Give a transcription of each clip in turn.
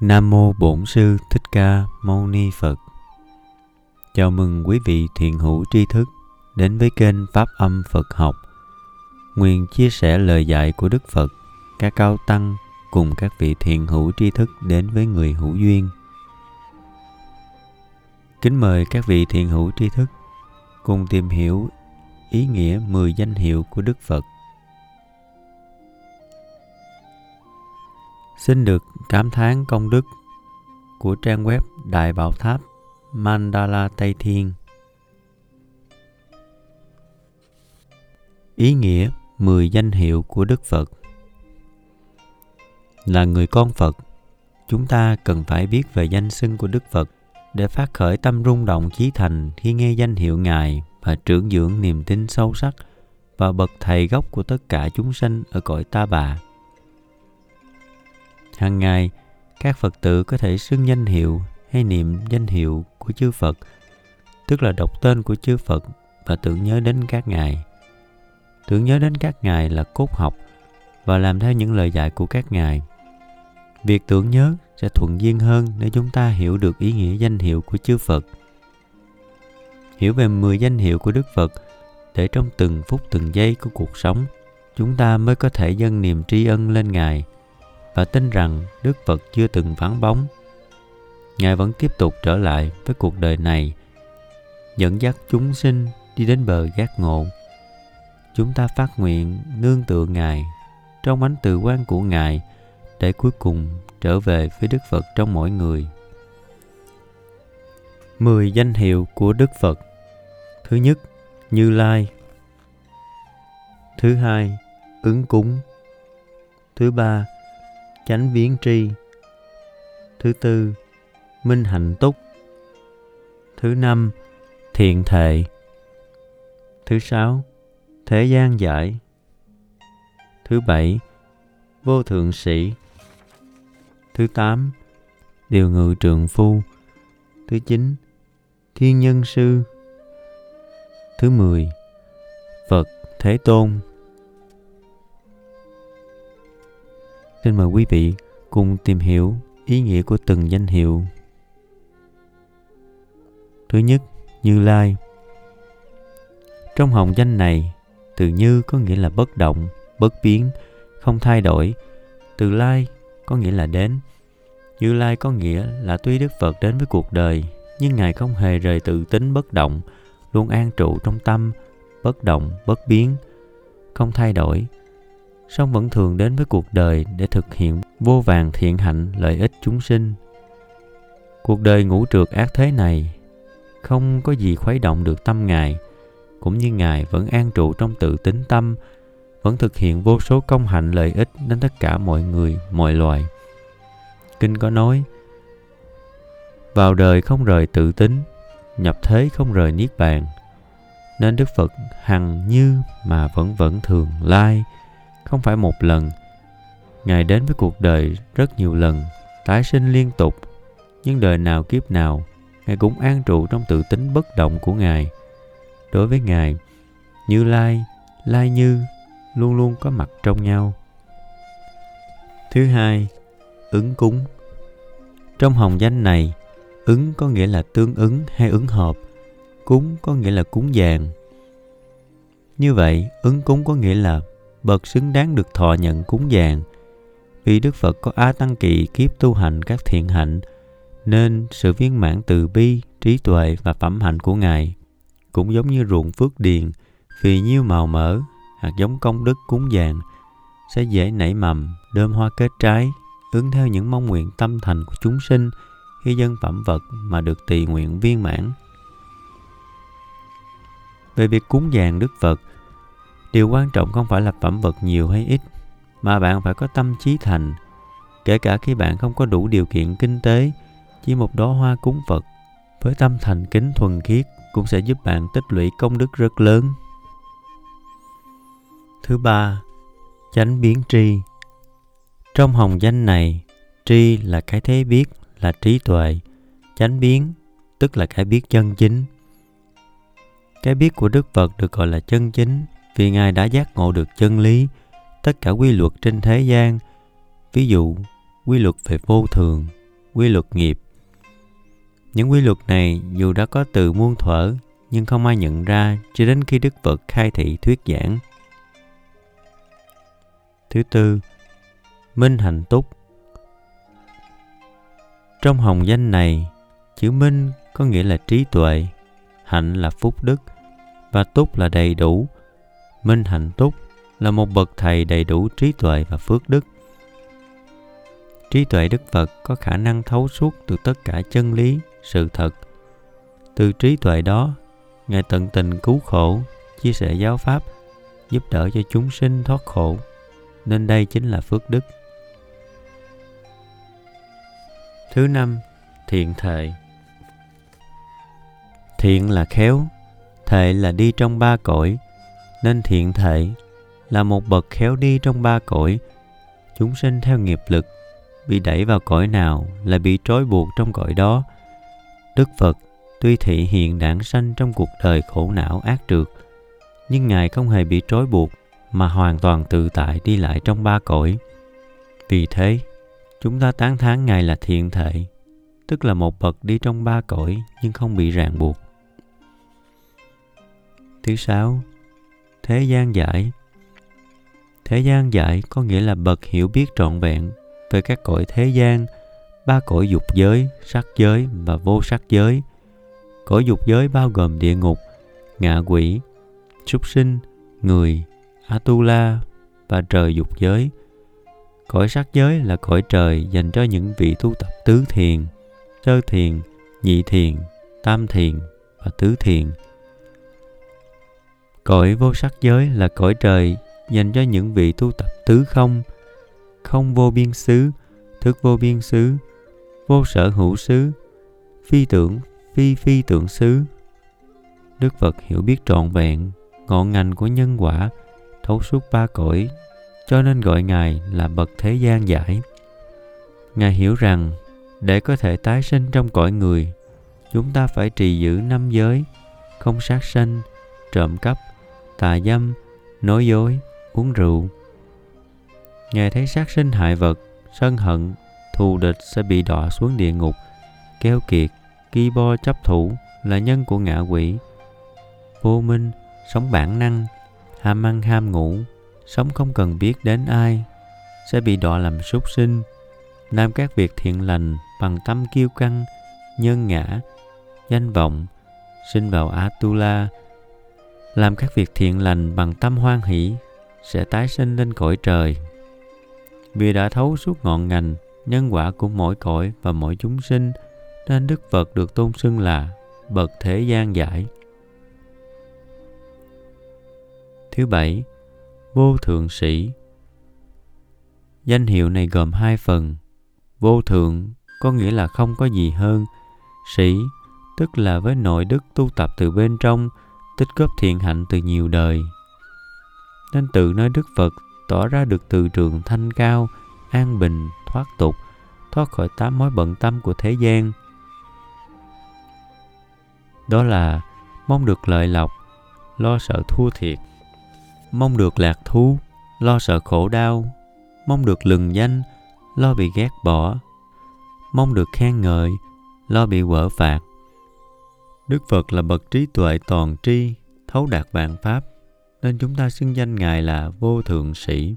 Nam mô Bổn sư Thích Ca Mâu Ni Phật. Chào mừng quý vị thiện hữu tri thức đến với kênh Pháp Âm Phật Học. Nguyện chia sẻ lời dạy của Đức Phật, các cao tăng cùng các vị thiện hữu tri thức đến với người hữu duyên. Kính mời các vị thiện hữu tri thức cùng tìm hiểu ý nghĩa 10 danh hiệu của Đức Phật. Xin được cảm thán công đức của trang web Đại Bảo Tháp Mandala Tây Thiên. Ý nghĩa 10 danh hiệu của Đức Phật Là người con Phật, chúng ta cần phải biết về danh xưng của Đức Phật để phát khởi tâm rung động chí thành khi nghe danh hiệu Ngài và trưởng dưỡng niềm tin sâu sắc và bậc thầy gốc của tất cả chúng sanh ở cõi ta bà. Hàng ngày, các Phật tử có thể xưng danh hiệu hay niệm danh hiệu của chư Phật, tức là đọc tên của chư Phật và tưởng nhớ đến các ngài. Tưởng nhớ đến các ngài là cốt học và làm theo những lời dạy của các ngài. Việc tưởng nhớ sẽ thuận duyên hơn nếu chúng ta hiểu được ý nghĩa danh hiệu của chư Phật. Hiểu về 10 danh hiệu của Đức Phật để trong từng phút từng giây của cuộc sống, chúng ta mới có thể dâng niềm tri ân lên Ngài – và tin rằng Đức Phật chưa từng vắng bóng. Ngài vẫn tiếp tục trở lại với cuộc đời này, dẫn dắt chúng sinh đi đến bờ giác ngộ. Chúng ta phát nguyện nương tựa Ngài trong ánh từ quan của Ngài để cuối cùng trở về với Đức Phật trong mỗi người. Mười danh hiệu của Đức Phật Thứ nhất, Như Lai Thứ hai, ứng cúng Thứ ba, chánh viễn tri. Thứ tư, minh hạnh túc. Thứ năm, thiện thệ. Thứ sáu, thế gian giải. Thứ bảy, vô thượng sĩ. Thứ tám, điều ngự trượng phu. Thứ chín, thiên nhân sư. Thứ mười, phật thế tôn. Xin mời quý vị cùng tìm hiểu ý nghĩa của từng danh hiệu. Thứ nhất, Như Lai. Trong hồng danh này, từ Như có nghĩa là bất động, bất biến, không thay đổi. Từ Lai có nghĩa là đến. Như Lai có nghĩa là tuy Đức Phật đến với cuộc đời, nhưng Ngài không hề rời tự tính bất động, luôn an trụ trong tâm, bất động, bất biến, không thay đổi, song vẫn thường đến với cuộc đời để thực hiện vô vàng thiện hạnh lợi ích chúng sinh. Cuộc đời ngũ trượt ác thế này không có gì khuấy động được tâm Ngài, cũng như Ngài vẫn an trụ trong tự tính tâm, vẫn thực hiện vô số công hạnh lợi ích đến tất cả mọi người, mọi loài. Kinh có nói, vào đời không rời tự tính, nhập thế không rời niết bàn, nên Đức Phật hằng như mà vẫn vẫn thường lai, không phải một lần. Ngài đến với cuộc đời rất nhiều lần, tái sinh liên tục. Nhưng đời nào kiếp nào, ngài cũng an trụ trong tự tính bất động của ngài. Đối với ngài, như lai lai như luôn luôn có mặt trong nhau. Thứ hai, ứng cúng. Trong hồng danh này, ứng có nghĩa là tương ứng hay ứng hợp, cúng có nghĩa là cúng dường. Như vậy, ứng cúng có nghĩa là bậc xứng đáng được thọ nhận cúng dường. Vì Đức Phật có á tăng kỳ kiếp tu hành các thiện hạnh, nên sự viên mãn từ bi, trí tuệ và phẩm hạnh của Ngài cũng giống như ruộng phước điền, vì nhiêu màu mỡ, hạt giống công đức cúng dường sẽ dễ nảy mầm, đơm hoa kết trái, ứng theo những mong nguyện tâm thành của chúng sinh khi dân phẩm vật mà được tỳ nguyện viên mãn. Về việc cúng dường Đức Phật, điều quan trọng không phải là phẩm vật nhiều hay ít, mà bạn phải có tâm trí thành. Kể cả khi bạn không có đủ điều kiện kinh tế, chỉ một đóa hoa cúng phật với tâm thành kính thuần khiết cũng sẽ giúp bạn tích lũy công đức rất lớn. Thứ ba, chánh biến tri. Trong hồng danh này, tri là cái thế biết, là trí tuệ. Chánh biến, tức là cái biết chân chính. Cái biết của đức phật được gọi là chân chính vì Ngài đã giác ngộ được chân lý, tất cả quy luật trên thế gian, ví dụ quy luật về vô thường, quy luật nghiệp. Những quy luật này dù đã có từ muôn thuở nhưng không ai nhận ra cho đến khi Đức Phật khai thị thuyết giảng. Thứ tư, Minh Hạnh Túc Trong hồng danh này, chữ Minh có nghĩa là trí tuệ, hạnh là phúc đức và túc là đầy đủ. Minh Hạnh Túc là một bậc thầy đầy đủ trí tuệ và phước đức. Trí tuệ Đức Phật có khả năng thấu suốt từ tất cả chân lý, sự thật. Từ trí tuệ đó, Ngài tận tình cứu khổ, chia sẻ giáo pháp, giúp đỡ cho chúng sinh thoát khổ. Nên đây chính là phước đức. Thứ năm, thiện thệ. Thiện là khéo, thệ là đi trong ba cõi, nên thiện thể là một bậc khéo đi trong ba cõi. Chúng sinh theo nghiệp lực, bị đẩy vào cõi nào là bị trói buộc trong cõi đó. Đức Phật tuy thị hiện đảng sanh trong cuộc đời khổ não ác trượt, nhưng Ngài không hề bị trói buộc mà hoàn toàn tự tại đi lại trong ba cõi. Vì thế, chúng ta tán thán Ngài là thiện thể, tức là một bậc đi trong ba cõi nhưng không bị ràng buộc. Thứ sáu, thế gian giải. Thế gian giải có nghĩa là bậc hiểu biết trọn vẹn về các cõi thế gian, ba cõi dục giới, sắc giới và vô sắc giới. Cõi dục giới bao gồm địa ngục, ngạ quỷ, súc sinh, người, Atula và trời dục giới. Cõi sắc giới là cõi trời dành cho những vị tu tập tứ thiền, sơ thiền, nhị thiền, tam thiền và tứ thiền. Cõi vô sắc giới là cõi trời dành cho những vị tu tập tứ không, không vô biên xứ, thức vô biên xứ, vô sở hữu xứ, phi tưởng, phi phi tưởng xứ. Đức Phật hiểu biết trọn vẹn ngọn ngành của nhân quả thấu suốt ba cõi cho nên gọi ngài là bậc thế gian giải. Ngài hiểu rằng để có thể tái sinh trong cõi người chúng ta phải trì giữ năm giới không sát sanh trộm cắp tà dâm, nói dối, uống rượu. Ngài thấy sát sinh hại vật, sân hận, thù địch sẽ bị đọa xuống địa ngục, keo kiệt, ki bo chấp thủ là nhân của ngạ quỷ. Vô minh, sống bản năng, ham ăn ham ngủ, sống không cần biết đến ai, sẽ bị đọa làm súc sinh. Làm các việc thiện lành bằng tâm kiêu căng, nhân ngã, danh vọng, sinh vào atula làm các việc thiện lành bằng tâm hoan hỷ sẽ tái sinh lên cõi trời vì đã thấu suốt ngọn ngành nhân quả của mỗi cõi và mỗi chúng sinh nên đức phật được tôn xưng là bậc thế gian giải Thứ bảy, vô thượng sĩ. Danh hiệu này gồm hai phần. Vô thượng có nghĩa là không có gì hơn. Sĩ tức là với nội đức tu tập từ bên trong, tích góp thiện hạnh từ nhiều đời. Nên tự nói Đức Phật tỏ ra được từ trường thanh cao, an bình, thoát tục, thoát khỏi tám mối bận tâm của thế gian. Đó là mong được lợi lộc, lo sợ thua thiệt, mong được lạc thú lo sợ khổ đau mong được lừng danh lo bị ghét bỏ mong được khen ngợi lo bị quở phạt đức phật là bậc trí tuệ toàn tri, thấu đạt vạn pháp, nên chúng ta xưng danh ngài là vô thượng sĩ.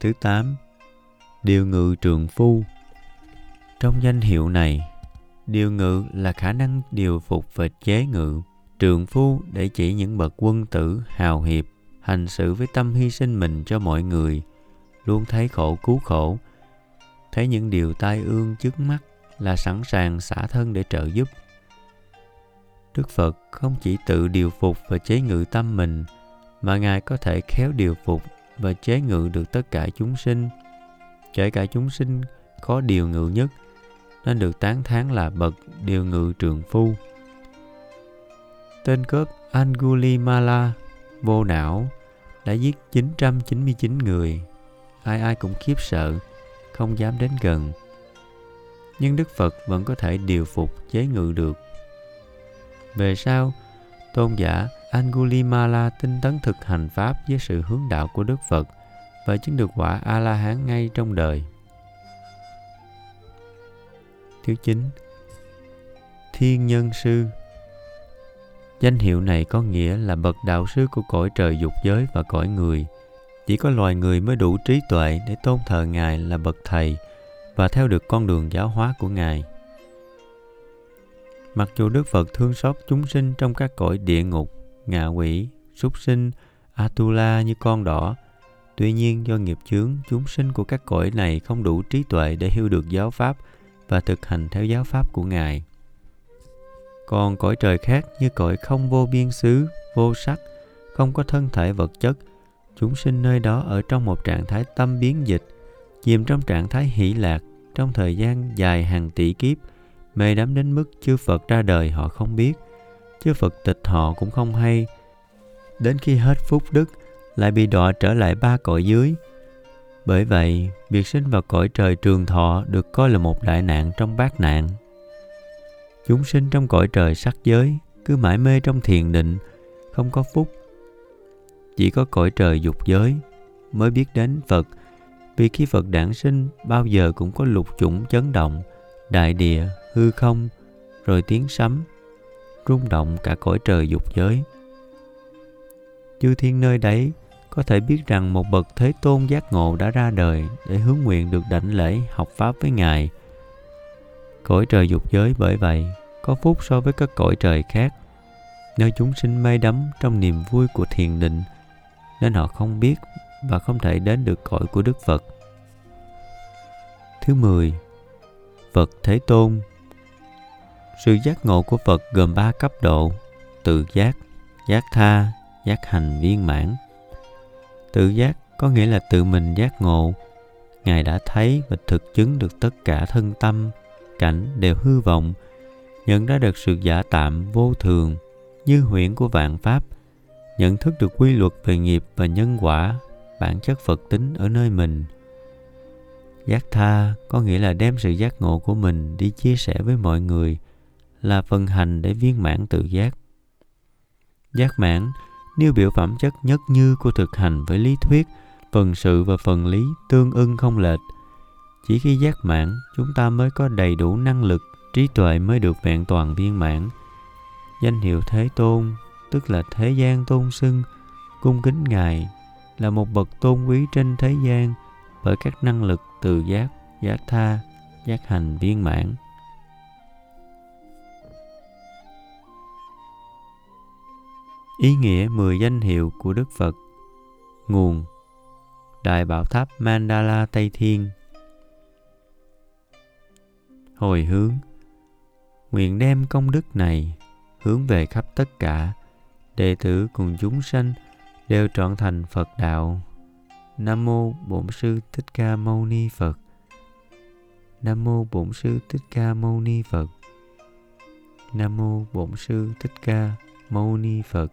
Thứ tám điều ngự trường phu. Trong danh hiệu này điều ngự là khả năng điều phục và chế ngự Trường phu để chỉ những bậc quân tử hào hiệp, hành xử với tâm hy sinh mình cho mọi người, luôn thấy khổ cứu khổ, thấy những điều tai ương trước mắt là sẵn sàng xả thân để trợ giúp đức phật không chỉ tự điều phục và chế ngự tâm mình mà ngài có thể khéo điều phục và chế ngự được tất cả chúng sinh kể cả chúng sinh có điều ngự nhất nên được tán thán là bậc điều ngự trường phu tên cướp Angulimala vô não đã giết 999 người. Ai ai cũng khiếp sợ, không dám đến gần. Nhưng Đức Phật vẫn có thể điều phục chế ngự được. Về sau, tôn giả Angulimala tinh tấn thực hành Pháp với sự hướng đạo của Đức Phật và chứng được quả A-la-hán ngay trong đời. Thứ chín Thiên Nhân Sư Danh hiệu này có nghĩa là bậc đạo sư của cõi trời dục giới và cõi người. Chỉ có loài người mới đủ trí tuệ để tôn thờ Ngài là bậc thầy và theo được con đường giáo hóa của Ngài. Mặc dù Đức Phật thương xót chúng sinh trong các cõi địa ngục, ngạ quỷ, súc sinh, Atula như con đỏ, tuy nhiên do nghiệp chướng, chúng sinh của các cõi này không đủ trí tuệ để hiểu được giáo pháp và thực hành theo giáo pháp của Ngài. Còn cõi trời khác như cõi không vô biên xứ, vô sắc, không có thân thể vật chất, chúng sinh nơi đó ở trong một trạng thái tâm biến dịch, chìm trong trạng thái hỷ lạc trong thời gian dài hàng tỷ kiếp, mê đắm đến mức chư Phật ra đời họ không biết, chư Phật tịch họ cũng không hay. Đến khi hết phúc đức, lại bị đọa trở lại ba cõi dưới. Bởi vậy, việc sinh vào cõi trời trường thọ được coi là một đại nạn trong bát nạn. Chúng sinh trong cõi trời sắc giới cứ mãi mê trong thiền định, không có phúc. Chỉ có cõi trời dục giới mới biết đến Phật, vì khi Phật đản sinh bao giờ cũng có lục chủng chấn động, đại địa, hư không, rồi tiếng sấm, rung động cả cõi trời dục giới. Chư thiên nơi đấy có thể biết rằng một bậc thế tôn giác ngộ đã ra đời để hướng nguyện được đảnh lễ học pháp với ngài cõi trời dục giới bởi vậy có phúc so với các cõi trời khác nơi chúng sinh mê đắm trong niềm vui của thiền định nên họ không biết và không thể đến được cõi của Đức Phật. Thứ 10. Phật Thế Tôn Sự giác ngộ của Phật gồm ba cấp độ, tự giác, giác tha, giác hành viên mãn. Tự giác có nghĩa là tự mình giác ngộ. Ngài đã thấy và thực chứng được tất cả thân tâm, cảnh đều hư vọng, nhận ra được sự giả tạm vô thường như huyễn của vạn pháp, nhận thức được quy luật về nghiệp và nhân quả, bản chất Phật tính ở nơi mình. Giác tha có nghĩa là đem sự giác ngộ của mình đi chia sẻ với mọi người, là phần hành để viên mãn tự giác. Giác mãn nêu biểu phẩm chất nhất như của thực hành với lý thuyết, phần sự và phần lý tương ưng không lệch. Chỉ khi giác mãn, chúng ta mới có đầy đủ năng lực, trí tuệ mới được vẹn toàn viên mãn. Danh hiệu Thế Tôn, tức là thế gian tôn xưng, cung kính Ngài, là một bậc tôn quý trên thế gian bởi các năng lực từ giác, giác tha, giác hành viên mãn. Ý nghĩa 10 danh hiệu của Đức Phật Nguồn Đại Bảo Tháp Mandala Tây Thiên Hồi hướng Nguyện đem công đức này hướng về khắp tất cả đệ tử cùng chúng sanh đều trọn thành Phật đạo. Nam mô Bổn sư Thích Ca Mâu Ni Phật. Nam mô Bổn sư Thích Ca Mâu Ni Phật. Nam mô Bổn sư Thích Ca Mâu Ni Phật